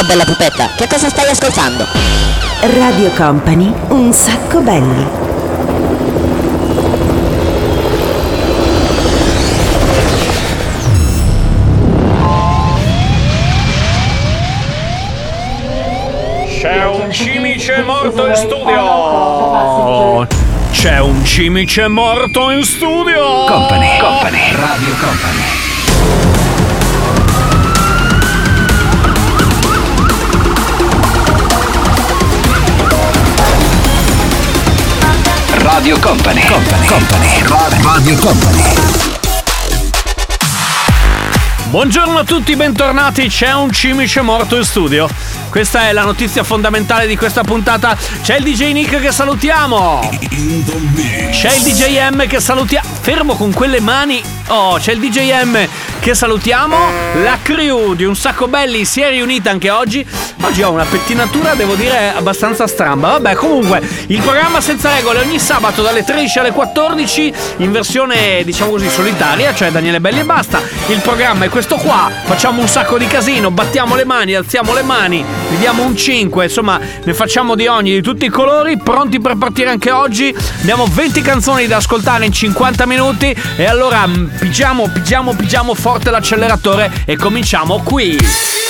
Ciao bella pupetta, che cosa stai ascoltando? Radio Company, un sacco belli. C'è un cimice morto in studio! C'è un cimice morto in studio! Company, Company, Radio Company. Radio Company, Company, Company, Radio Company. Buongiorno a tutti, bentornati. C'è un cimice morto in studio. Questa è la notizia fondamentale di questa puntata. C'è il DJ Nick che salutiamo. C'è il DJ M che salutiamo. Fermo con quelle mani. Oh, c'è il DJ M che salutiamo. La crew di Un Sacco Belli si è riunita anche oggi. Oggi ho una pettinatura, devo dire, abbastanza stramba. Vabbè, comunque, il programma senza regole ogni sabato dalle 13 alle 14 in versione, diciamo così, solitaria, cioè Daniele Belli e basta. Il programma è questo qua. Facciamo un sacco di casino, battiamo le mani, alziamo le mani, gli diamo un 5, insomma, ne facciamo di ogni, di tutti i colori, pronti per partire anche oggi. Abbiamo 20 canzoni da ascoltare in 50 minuti e allora mm, pigiamo, pigiamo, pigiamo forte l'acceleratore e cominciamo qui.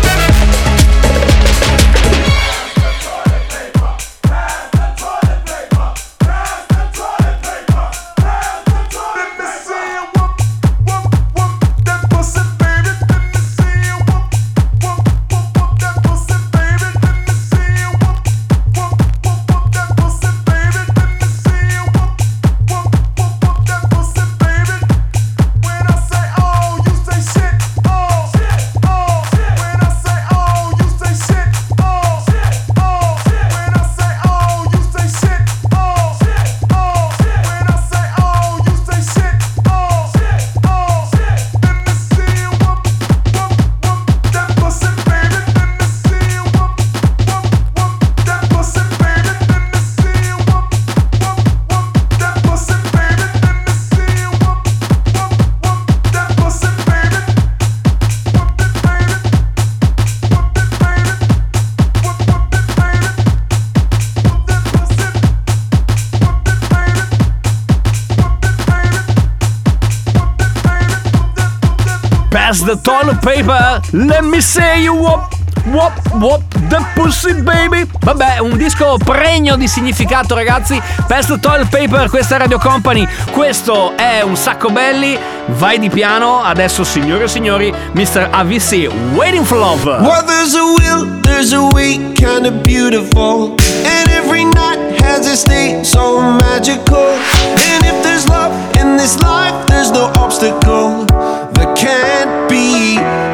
Paper, let me say you whoop, whoop, whoop, the pussy baby. Vabbè, un disco pregno di significato, ragazzi. The toilet paper, questa è Radio Company. Questo è un sacco belli. Vai di piano. Adesso, signore e signori, Mr. AVC, Waiting for Love. Well, there's a will, there's a way, kind of beautiful. And every night has its day, so magical. And if there's love in this life, there's no obstacle that can't be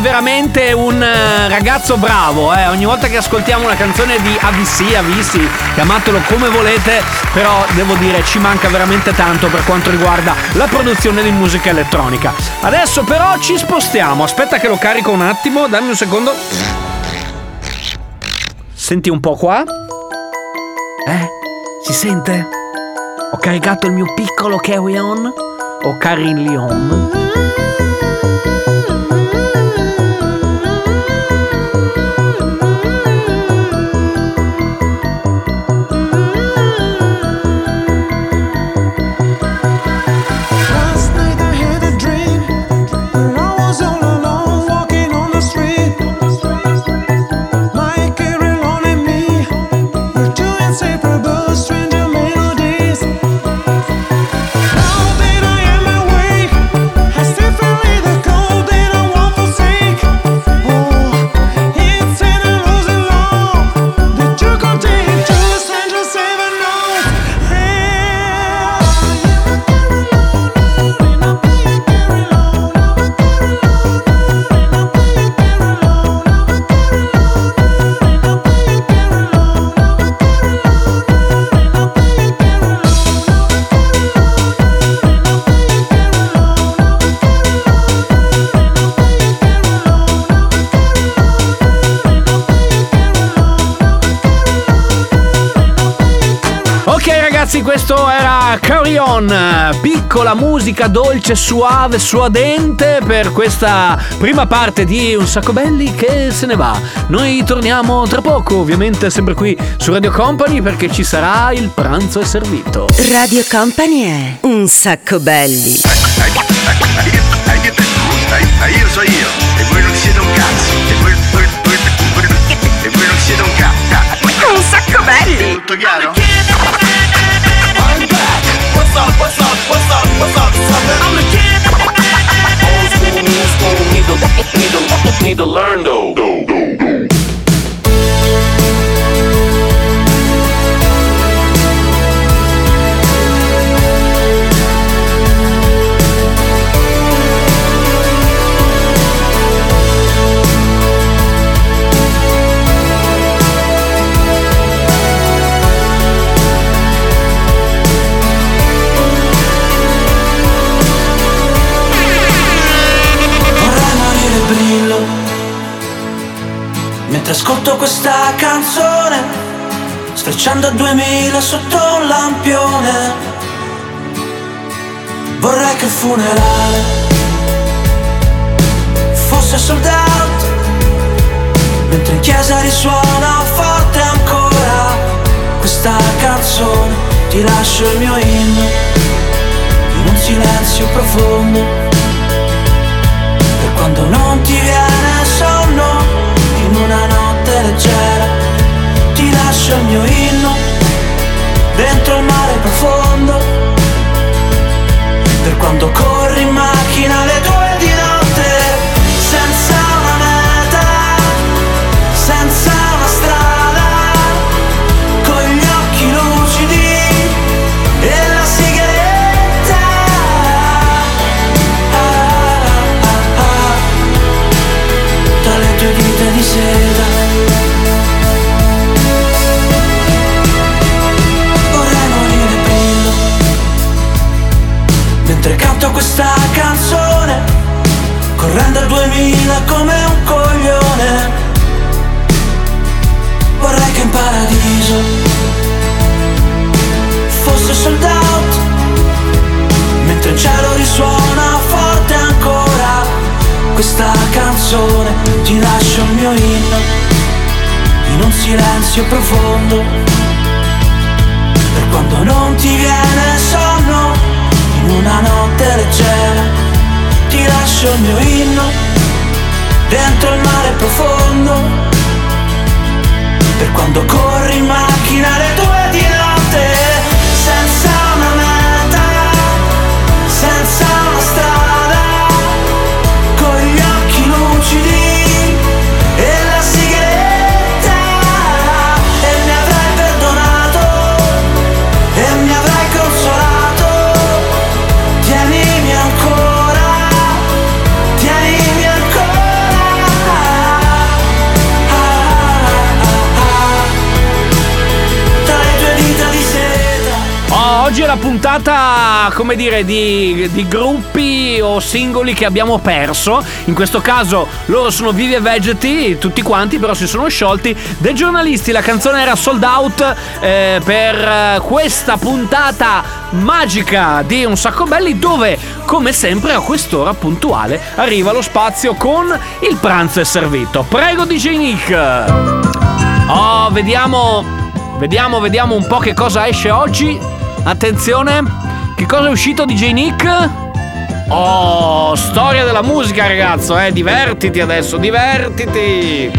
veramente un eh, ragazzo bravo, eh. Ogni volta che ascoltiamo una canzone di AVC, Avisi, chiamatelo come volete, però devo dire ci manca veramente tanto per quanto riguarda la produzione di musica elettronica. Adesso però ci spostiamo, aspetta che lo carico un attimo, dammi un secondo. Senti un po' qua? Eh? Si sente? Ho caricato il mio piccolo carry on o carry on. Ok ragazzi, questo era Carry On, piccola musica dolce, suave, suadente per questa prima parte di Un sacco belli che se ne va. Noi torniamo tra poco, ovviamente sempre qui su Radio Company perché ci sarà il pranzo è servito. Radio Company è un sacco belli. Io so io, e voi non siete un cazzo, e voi, voi, voi, voi, e voi non siete un cazzo. Un sacco belli! Tutto chiaro? What's up, what's up, what's up, what's up? I'm the kid. Old school, new school, need to, need to, need to learn though. Mentre ascolto questa canzone Sfrecciando a 2000 sotto un lampione Vorrei che il funerale Fosse sold out Mentre in chiesa risuona forte ancora. Questa canzone Ti lascio il mio inno In un silenzio profondo per quando non ti viene leggera ti lascio il mio inno dentro il mare profondo. Per quando corri in macchina duemila come un coglione. Vorrei che in paradiso fosse sold out mentre in cielo risuona forte ancora questa canzone ti lascio il mio inno in un silenzio profondo per quando non ti viene sonno in una notte leggera ti lascio il mio inno dentro il mare profondo. Per quando corri in macchina alle due puntata, come dire, di, di gruppi o singoli che abbiamo perso. In questo caso loro sono vivi e vegeti, tutti quanti, però si sono sciolti. Dei giornalisti, la canzone era sold out eh, per eh, questa puntata magica di Un sacco belli, dove, come sempre, a quest'ora puntuale arriva lo spazio con il pranzo è servito. Prego, DJ Nick. Oh, vediamo. Vediamo, vediamo un po' che cosa esce oggi. Attenzione. Che cosa è uscito DJ Nick? Oh, storia della musica, ragazzo, eh. Divertiti adesso, divertiti.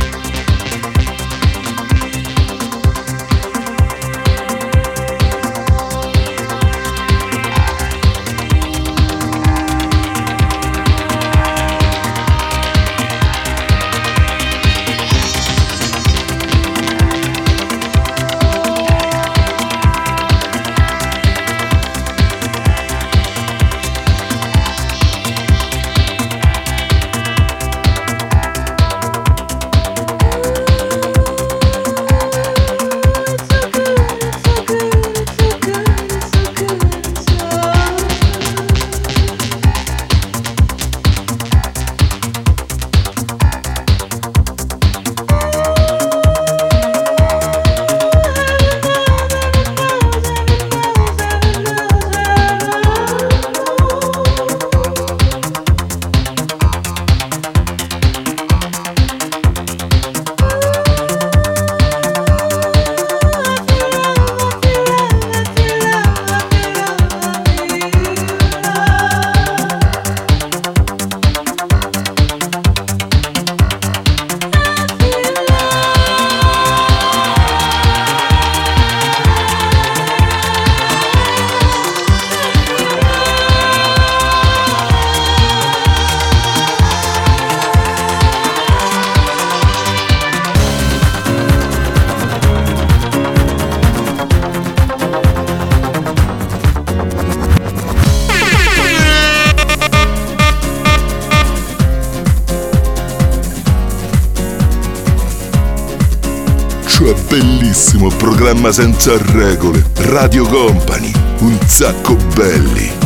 Programma senza regole. Radio Company, un sacco belli.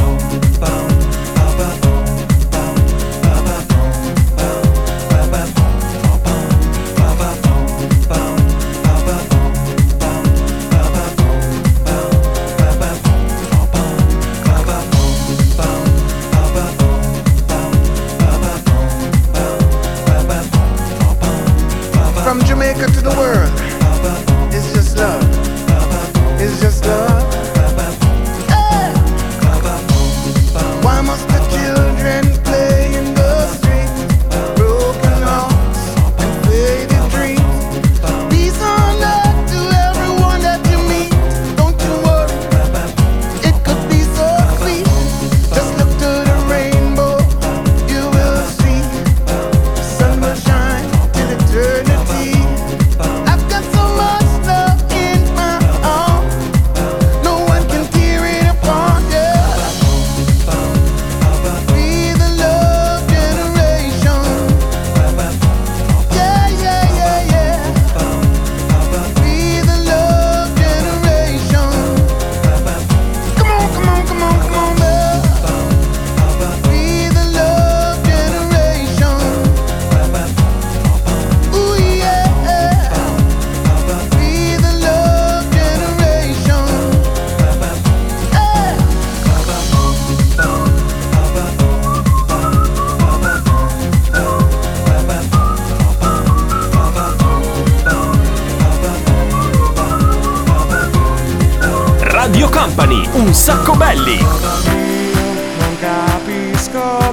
From Jamaica to the world, Company, un sacco belli. Non capisco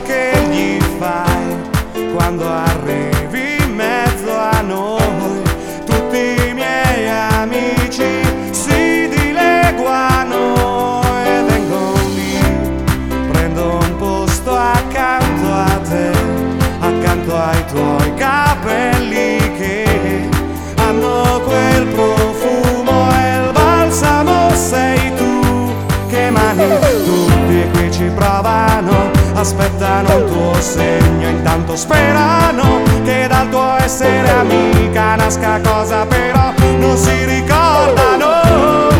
aspettano il tuo segno, intanto sperano che dal tuo essere amica nasca cosa però non si ricordano.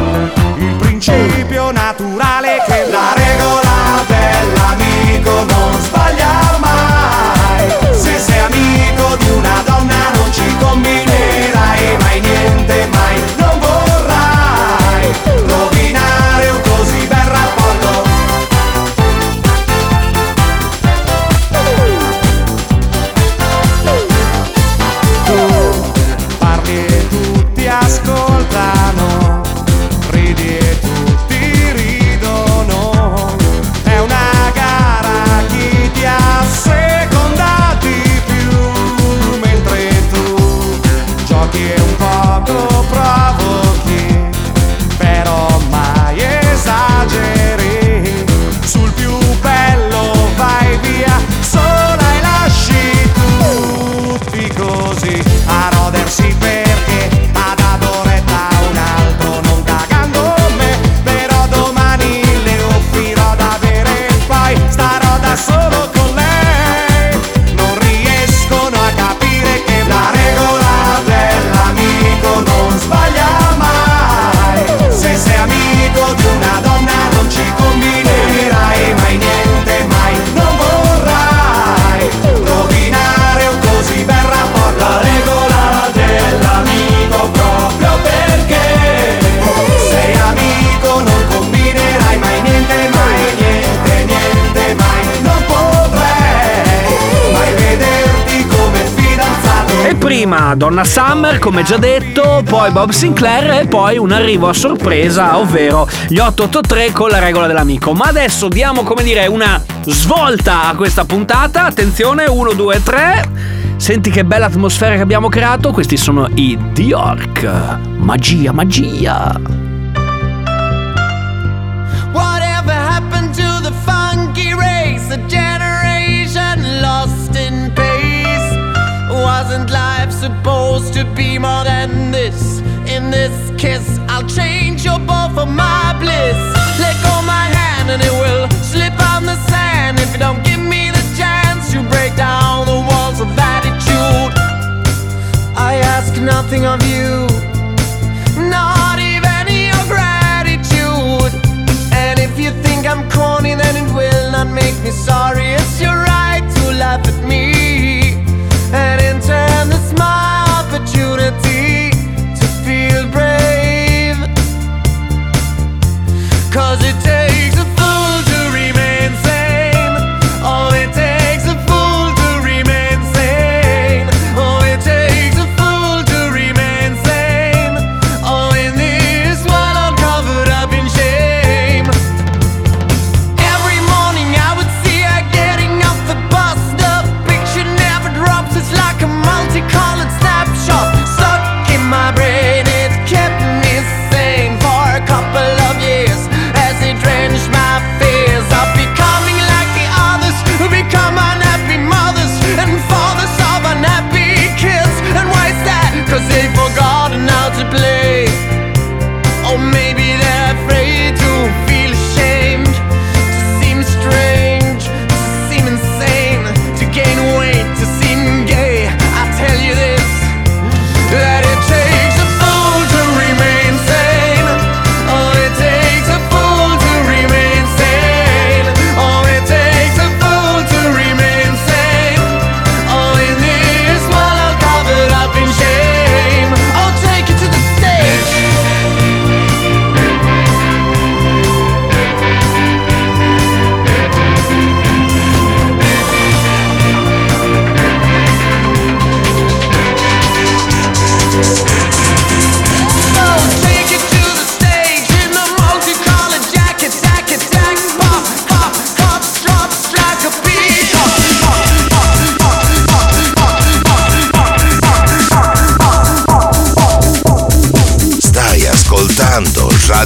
Il principio naturale che la regola Donna Summer, come già detto, poi Bob Sinclair e poi un arrivo a sorpresa, ovvero gli 883 con la regola dell'amico. Ma adesso diamo, come dire, una svolta a questa puntata. Attenzione, 1, 2, 3. Senti che bella atmosfera che abbiamo creato. Questi sono i The Orc. Magia, magia. supposed to be more than this. In this kiss, I'll change your ball for my bliss. Let go my hand and it will slip on the sand. If you don't give me the chance, you break down the walls of attitude. I ask nothing of you, not even your gratitude. And if you think I'm corny, then it will not make me sorry. It's your right.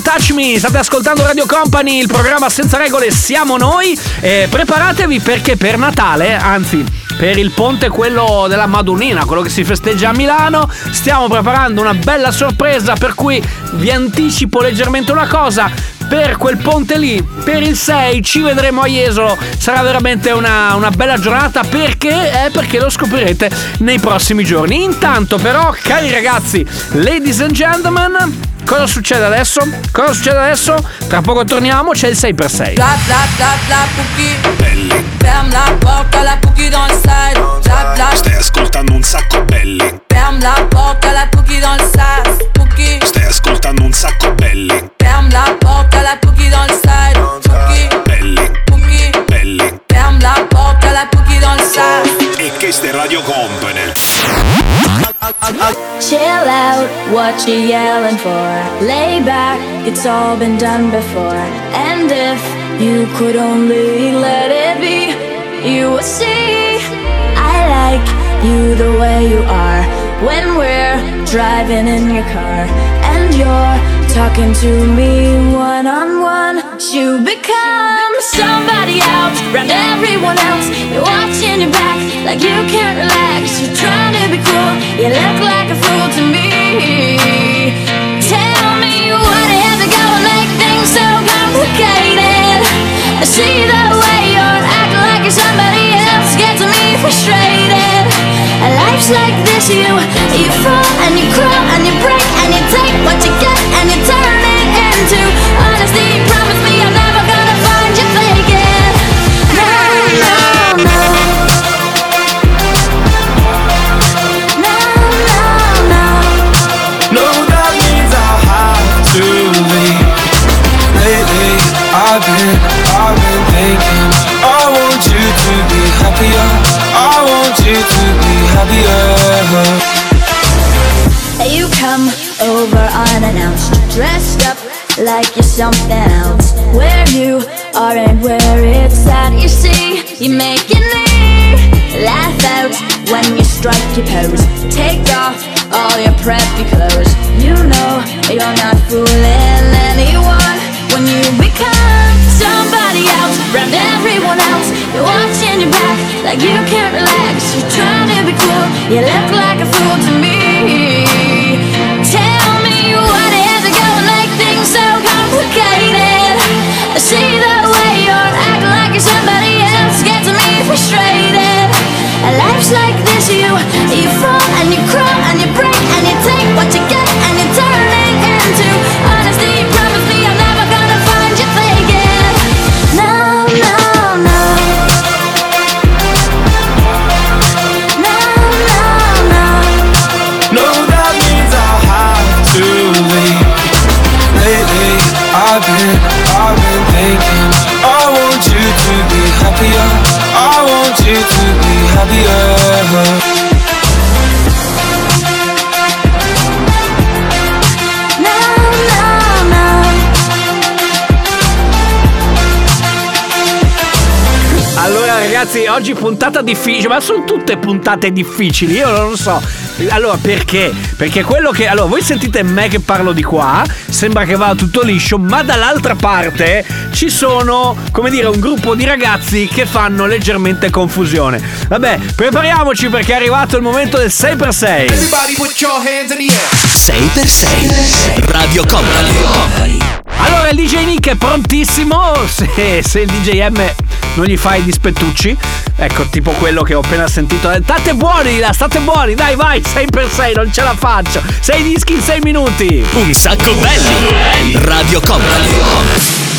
49ers, Touch Me, state ascoltando Radio Company, il programma senza regole siamo noi. E preparatevi perché per Natale, anzi per il ponte quello della Madonnina, quello che si festeggia a Milano, stiamo preparando una bella sorpresa per cui vi anticipo leggermente una cosa. Per quel ponte lì, per il 6 ci vedremo a Jesolo, sarà veramente una, una bella giornata perché? Eh, perché lo scoprirete nei prossimi giorni. Intanto però, cari ragazzi, ladies and gentlemen, Cosa succede adesso? Cosa succede adesso? Tra poco torniamo, c'è il 6x6. Bla bla bla bla cookie Ferme la porta, la cookie dans le side Bla bla Stai ascoltando un sacco belli. Ferme la porta, la cookie dans le side Cookie Stai ascoltando un sacco belli. Ferme la porta, la cookie dans le questa è Radio Company. Chill out, what you yelling for? Lay back, it's all been done before. And if you could only let it be, you would see I like you the way you are. When we're driving in your car and you're talking to me one on one, you become somebody else, round everyone else. You're watching your back like you can't relax. You're trying to be cool, you look like a fool to me. Tell me what have to go and make things so complicated. I see the way you're acting like you're somebody else gets me frustrated. Life's like this, you you fall and you crawl happier. You come over unannounced, dressed up like you're something else. Where you are and where it's at, you see, you're making me laugh out when you strike your pose. Take off all your preppy clothes. You know you're not fooling anyone when you become somebody else, round everyone else. You're watching your back like you can't relax. You're trying be cool, you look like a fool to me. Ragazzi, oggi puntata difficile, ma sono tutte puntate difficili, io non lo so. Allora perché? Perché quello che... Allora voi sentite me che parlo di qua, sembra che vada tutto liscio, ma dall'altra parte ci sono, come dire, un gruppo di ragazzi che fanno leggermente confusione. Vabbè, prepariamoci perché è arrivato il momento del 6x6. Everybody put your hands in the air. 6x6 Radio Company Allora il DJ Nick è prontissimo. Se, se il DJ M non gli fa i dispettucci, ecco tipo quello che ho appena sentito. eh, State buoni là, state buoni, dai vai, 6 per 6 non ce la faccio. 6 dischi in 6 minuti. Un sacco belli Radio Company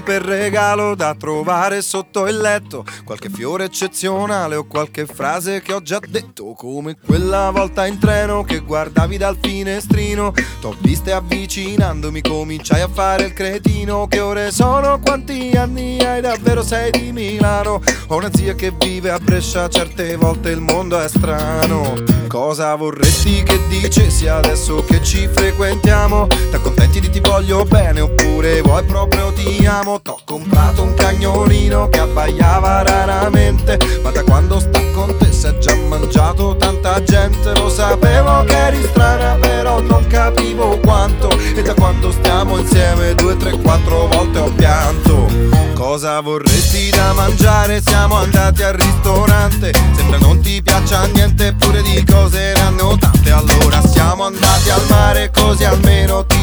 per regalo da trovare sotto il letto? Qualche fiore eccezionale o qualche frase che ho già detto Come quella volta in treno che guardavi dal finestrino T'ho viste avvicinandomi, cominciai a fare il cretino Che ore sono? Quanti anni hai? Davvero sei di Milano? Ho una zia che vive a Brescia, certe volte il mondo è strano Cosa vorresti che dicessi adesso che ci frequentiamo? T'accontenti di ti voglio bene oppure vuoi proprio ti amo? Siamo T'ho comprato un cagnolino che abbaiava raramente Ma da quando sta con te si è già mangiato tanta gente. Lo sapevo che eri strana però non capivo quanto. E da quando stiamo insieme due, tre, quattro volte ho pianto. Cosa vorresti da mangiare? Siamo andati al ristorante. Sembra non ti piaccia niente eppure di cose ne hanno tante. Allora siamo andati al mare così almeno ti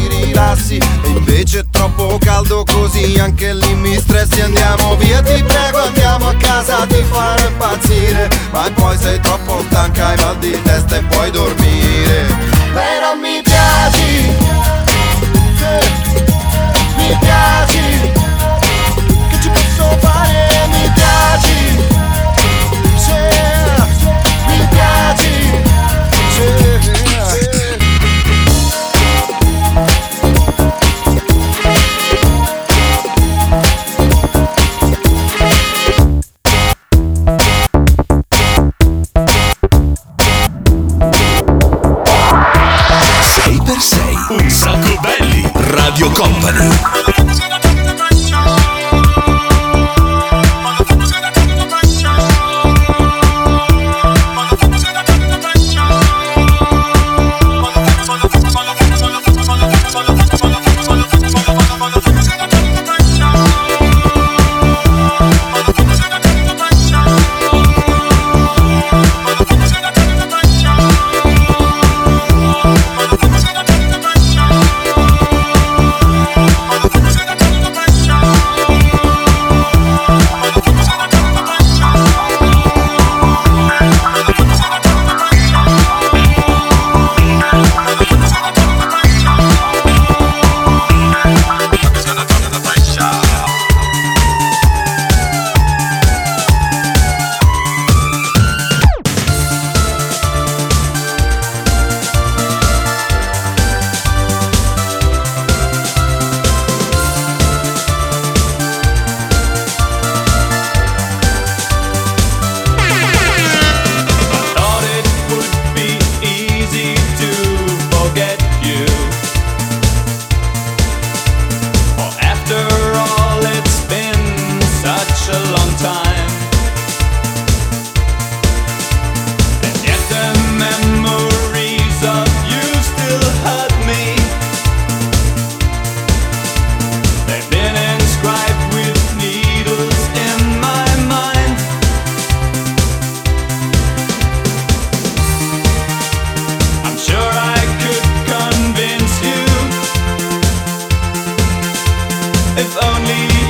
rilassi E invece è troppo caldo così anche lì mi stressi. Andiamo via ti prego andiamo a casa ti farò impazzire. Ma poi sei troppo stanca hai mal di testa e puoi dormire only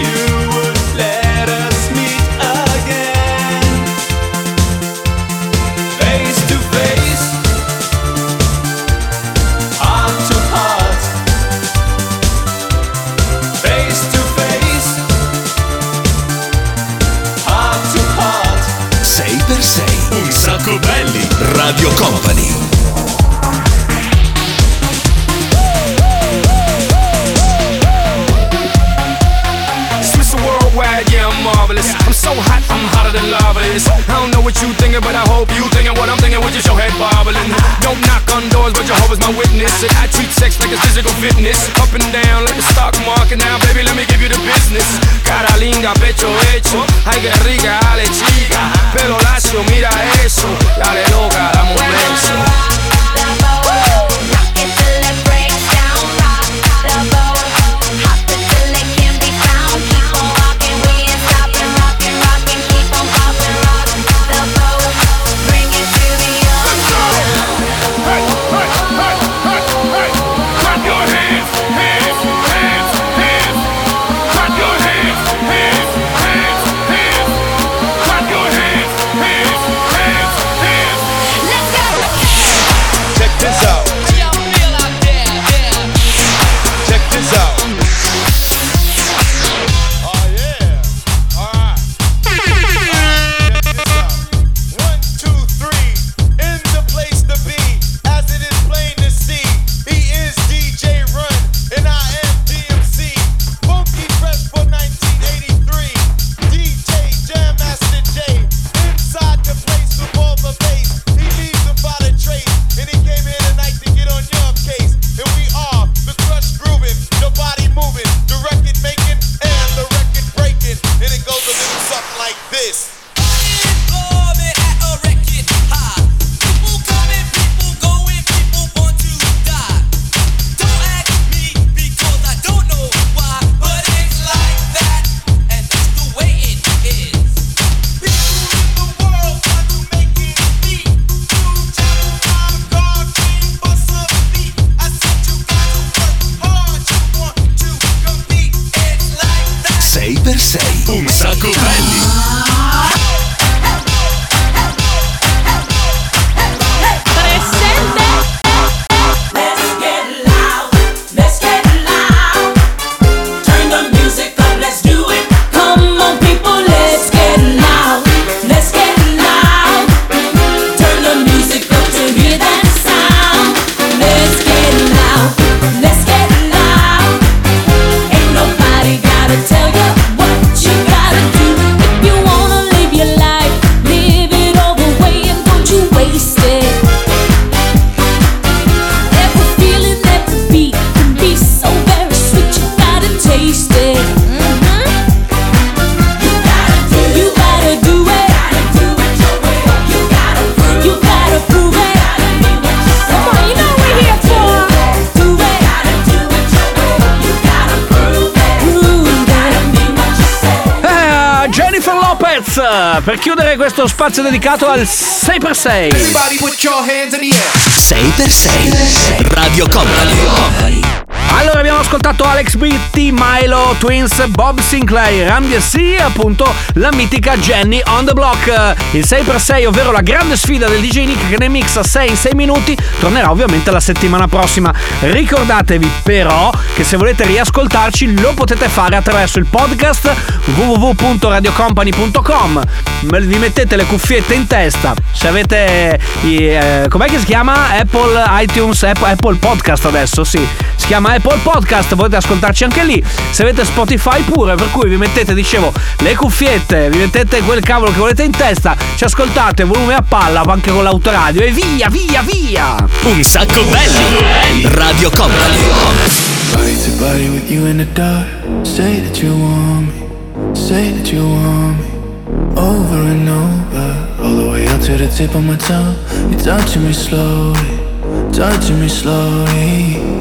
per chiudere questo spazio dedicato al 6x6 Everybody put your hands in the air. 6x6 Radio Company. Allora abbiamo ascoltato Alex Britti, Milo, Twins, Bob Sinclair, Randy e appunto la mitica Jenny on the block. Il 6x6, ovvero la grande sfida del DJ Nick che ne mixa 6 in 6 minuti, tornerà ovviamente la settimana prossima. Ricordatevi però che se volete riascoltarci lo potete fare attraverso il podcast www.radiocompany.com. Vi mettete le cuffiette in testa. Se avete i, eh, com'è che si chiama? Apple iTunes, Apple, Apple Podcast adesso, sì. Si chiama Apple Podcast, potete ascoltarci anche lì. Se avete Spotify pure, per cui vi mettete, dicevo, le cuffiette, vi mettete quel cavolo che volete in testa, ci ascoltate, volume a palla, anche con l'autoradio e via, via, via! Un sacco belli. Radio Company. Body to body with you in the dark. Say that you want me. Say that you want me. Over and over. All the way up to the tip of my tongue. You're touching me slowly. Touching me slowly.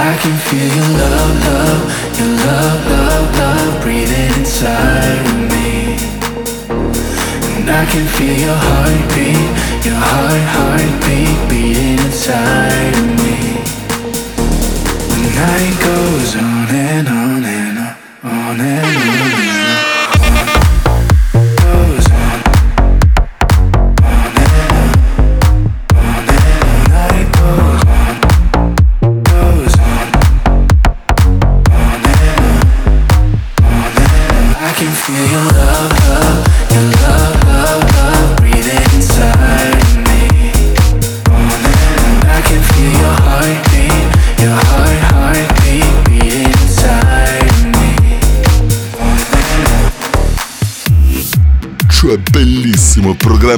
I can feel your love, love. Your love, love, love. Breathing inside of me. And I can feel your heartbeat. Your heart, heartbeat. Beating inside of me. The night goes on and on and on, on and on and on.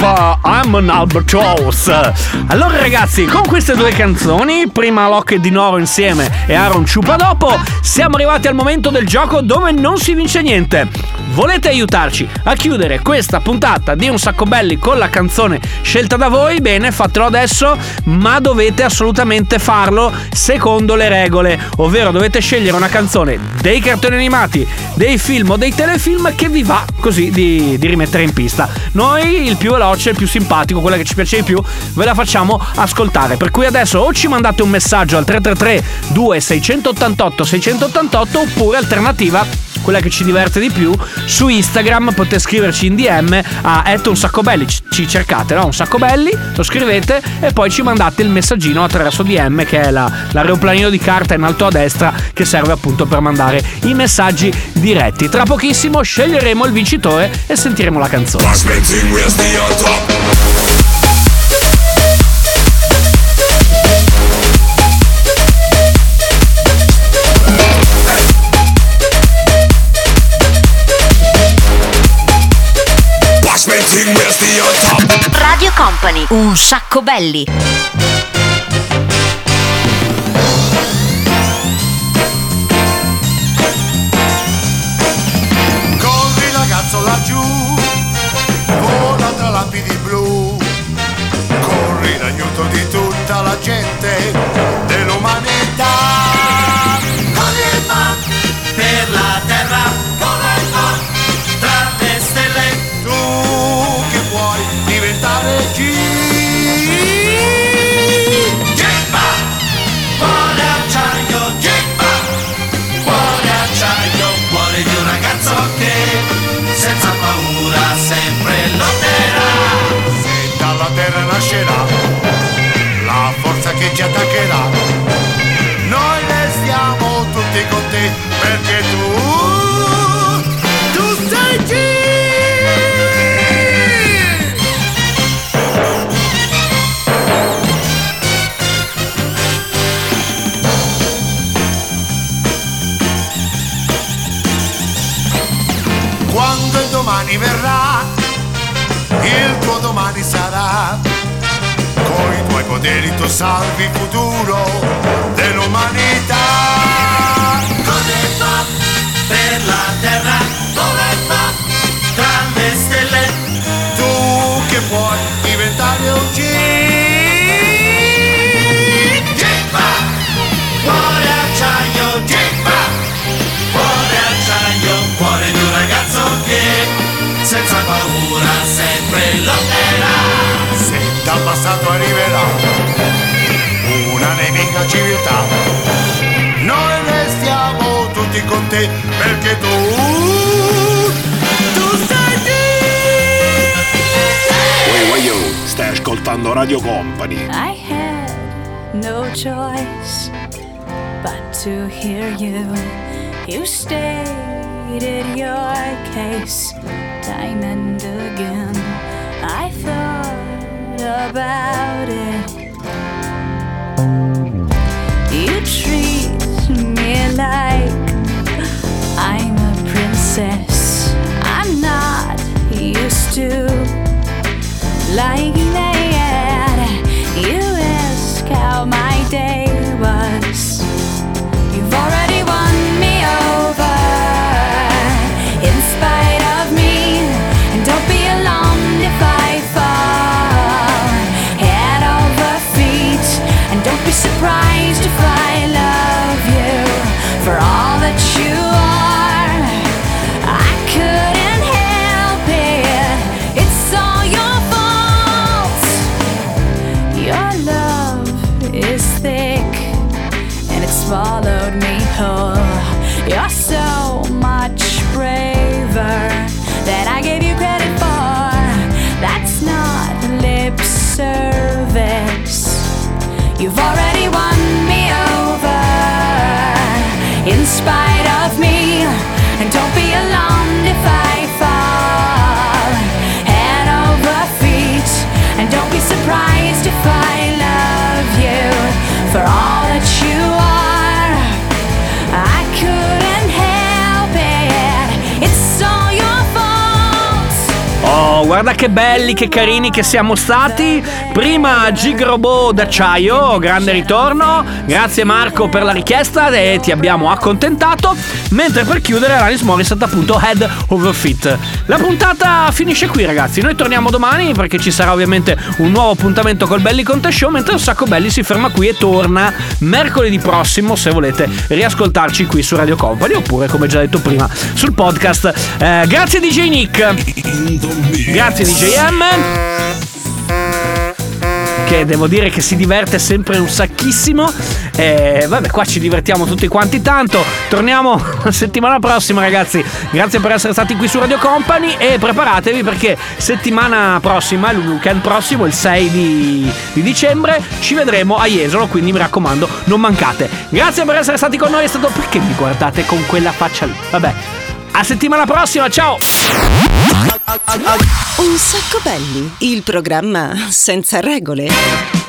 Aaron Chupa, I'm an albatross. Allora ragazzi, con queste due canzoni, prima Locke di Noro insieme e Aaron Chupa dopo, siamo arrivati al momento del gioco dove non si vince niente. Volete aiutarci a chiudere questa puntata di Un Sacco Belli con la canzone scelta da voi? Bene, fatelo adesso, ma dovete assolutamente farlo secondo le regole, ovvero dovete scegliere una canzone dei cartoni animati, dei film o dei telefilm che vi va così di, di rimettere in pista. Noi il più veloce, il più simpatico, quella che ci piace di più, ve la facciamo ascoltare. Per cui adesso o ci mandate un messaggio al 333 2688 688 oppure alternativa quella che ci diverte di più. Su Instagram potete scriverci in DM a un sacco ci cercate, no? Un sacco belli, lo scrivete e poi ci mandate il messaggino attraverso DM che è la, l'aeroplanino di carta in alto a destra che serve appunto per mandare i messaggi diretti. Tra pochissimo sceglieremo il vincitore e sentiremo la canzone. Sacco belli. Verrà, il tuo domani sarà. Con i tuoi poteri tu salvi il futuro dell'umanità. Cosa fa per la terra? Dove fa tra le stelle? Tu che puoi diventare un G. paura sempre lotterà. Se dal passato arriverà una nemica civiltà, noi restiamo tutti con te perché tu, tu sei Uè, uè, yo, stai ascoltando Radio Company. I had no choice but to hear you. You stated your case time and again. I thought about it. You treat me like I'm a princess. I'm not used to like guarda che belli, che carini che siamo stati. Prima Gigrobo d'acciaio, grande ritorno. Grazie Marco per la richiesta e ti abbiamo accontentato. Mentre per chiudere Alanis Morissette appunto Head Over Fit. La puntata finisce qui ragazzi. Noi torniamo domani perché ci sarà ovviamente un nuovo appuntamento col Belli Conte Show. Mentre un sacco belli si ferma qui e torna mercoledì prossimo se volete riascoltarci qui su Radio Company oppure come già detto prima sul podcast. Eh, grazie DJ Nick. Grazie DJ M. che devo dire che si diverte sempre un sacchissimo. E vabbè, qua ci divertiamo tutti quanti tanto. Torniamo settimana prossima, ragazzi. Grazie per essere stati qui su Radio Company e preparatevi perché settimana prossima, il weekend prossimo, il 6 di, di dicembre, ci vedremo a Jesolo, quindi mi raccomando, non mancate. Grazie per essere stati con noi, è stato perché mi guardate con quella faccia lì? Vabbè. A settimana prossima, ciao! Un sacco belli, il programma senza regole.